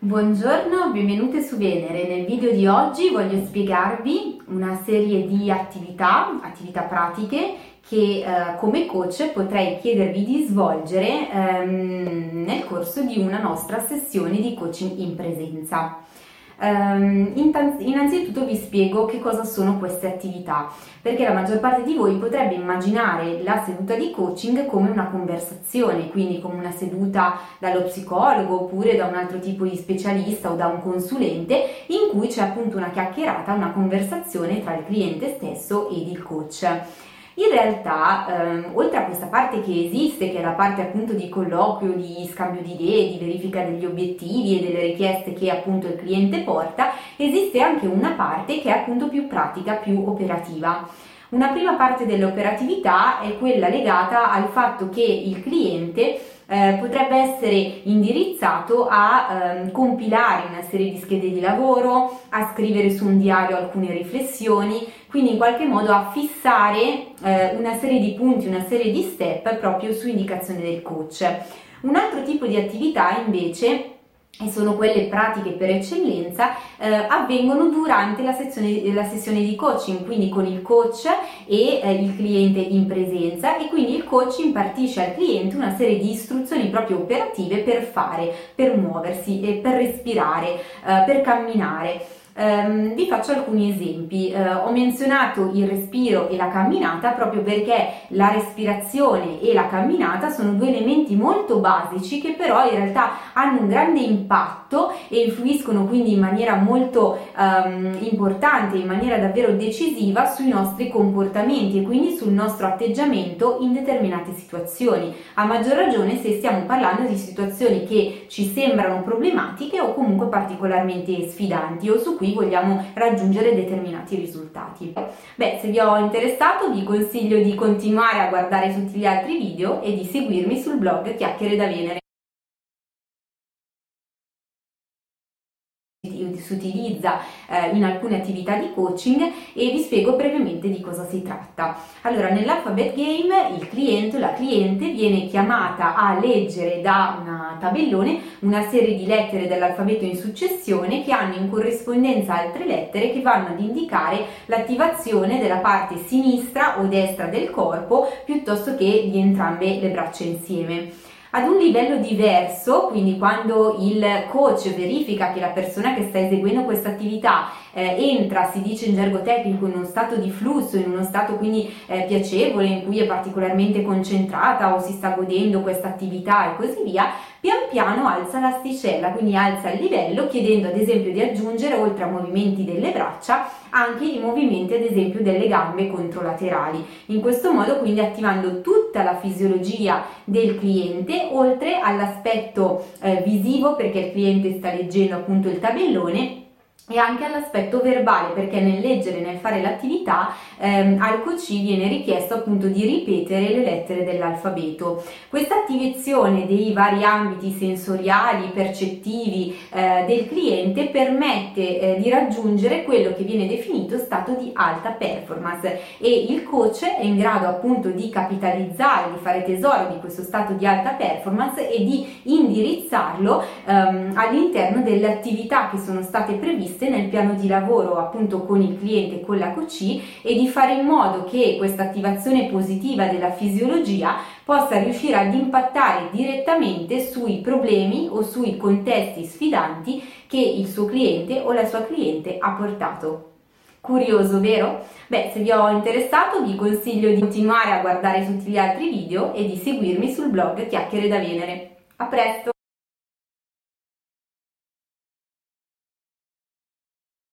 Buongiorno, benvenute su Venere. Nel video di oggi voglio spiegarvi una serie di attività, attività pratiche che eh, come coach potrei chiedervi di svolgere ehm, nel corso di una nostra sessione di coaching in presenza. Um, innanzitutto vi spiego che cosa sono queste attività, perché la maggior parte di voi potrebbe immaginare la seduta di coaching come una conversazione, quindi come una seduta dallo psicologo oppure da un altro tipo di specialista o da un consulente in cui c'è appunto una chiacchierata, una conversazione tra il cliente stesso ed il coach. In realtà, ehm, oltre a questa parte che esiste, che è la parte appunto di colloquio, di scambio di idee, di verifica degli obiettivi e delle richieste che appunto il cliente porta, esiste anche una parte che è appunto più pratica, più operativa. Una prima parte dell'operatività è quella legata al fatto che il cliente eh, potrebbe essere indirizzato a eh, compilare una serie di schede di lavoro, a scrivere su un diario alcune riflessioni, quindi in qualche modo a fissare eh, una serie di punti, una serie di step proprio su indicazione del coach. Un altro tipo di attività invece e sono quelle pratiche per eccellenza, eh, avvengono durante la, sezione, la, sessione di coaching, quindi con il coach e eh, il cliente in presenza e quindi il coach impartisce al cliente una serie di istruzioni proprio operative per fare, per muoversi, per respirare, eh, per camminare. Um, vi faccio alcuni esempi. Uh, ho menzionato il respiro e la camminata proprio perché la respirazione e la camminata sono due elementi molto basici che però in realtà hanno un grande impatto e influiscono quindi in maniera molto um, importante, in maniera davvero decisiva sui nostri comportamenti e quindi sul nostro atteggiamento in determinate situazioni. A maggior ragione se stiamo parlando di situazioni che ci sembrano problematiche o comunque particolarmente sfidanti o su cui cui vogliamo raggiungere determinati risultati. Beh, se vi ho interessato vi consiglio di continuare a guardare tutti gli altri video e di seguirmi sul blog Chiacchiere da Venere. Si utilizza eh, in alcune attività di coaching e vi spiego brevemente di cosa si tratta. Allora, nell'alphabet game il cliente o la cliente viene chiamata a leggere da un tabellone una serie di lettere dell'alfabeto in successione che hanno in corrispondenza altre lettere che vanno ad indicare l'attivazione della parte sinistra o destra del corpo piuttosto che di entrambe le braccia insieme. Ad un livello diverso, quindi quando il coach verifica che la persona che sta eseguendo questa attività eh, entra, si dice in gergo tecnico, in uno stato di flusso, in uno stato quindi eh, piacevole, in cui è particolarmente concentrata o si sta godendo questa attività e così via, pian piano alza l'asticella, quindi alza il livello chiedendo ad esempio di aggiungere oltre a movimenti delle braccia anche i movimenti ad esempio delle gambe controlaterali. In questo modo quindi attivando tutta la fisiologia del cliente oltre all'aspetto eh, visivo perché il cliente sta leggendo appunto il tabellone e anche all'aspetto verbale perché nel leggere, nel fare l'attività ehm, al coach viene richiesto appunto di ripetere le lettere dell'alfabeto. Questa attivazione dei vari ambiti sensoriali, percettivi eh, del cliente permette eh, di raggiungere quello che viene definito stato di alta performance e il coach è in grado appunto di capitalizzare, di fare tesoro di questo stato di alta performance e di indirizzarlo ehm, all'interno delle attività che sono state previste previste nel piano di lavoro appunto con il cliente e con la QC e di fare in modo che questa attivazione positiva della fisiologia possa riuscire ad impattare direttamente sui problemi o sui contesti sfidanti che il suo cliente o la sua cliente ha portato. Curioso, vero? Beh, se vi ho interessato vi consiglio di continuare a guardare tutti gli altri video e di seguirmi sul blog Chiacchiere da Venere. A presto!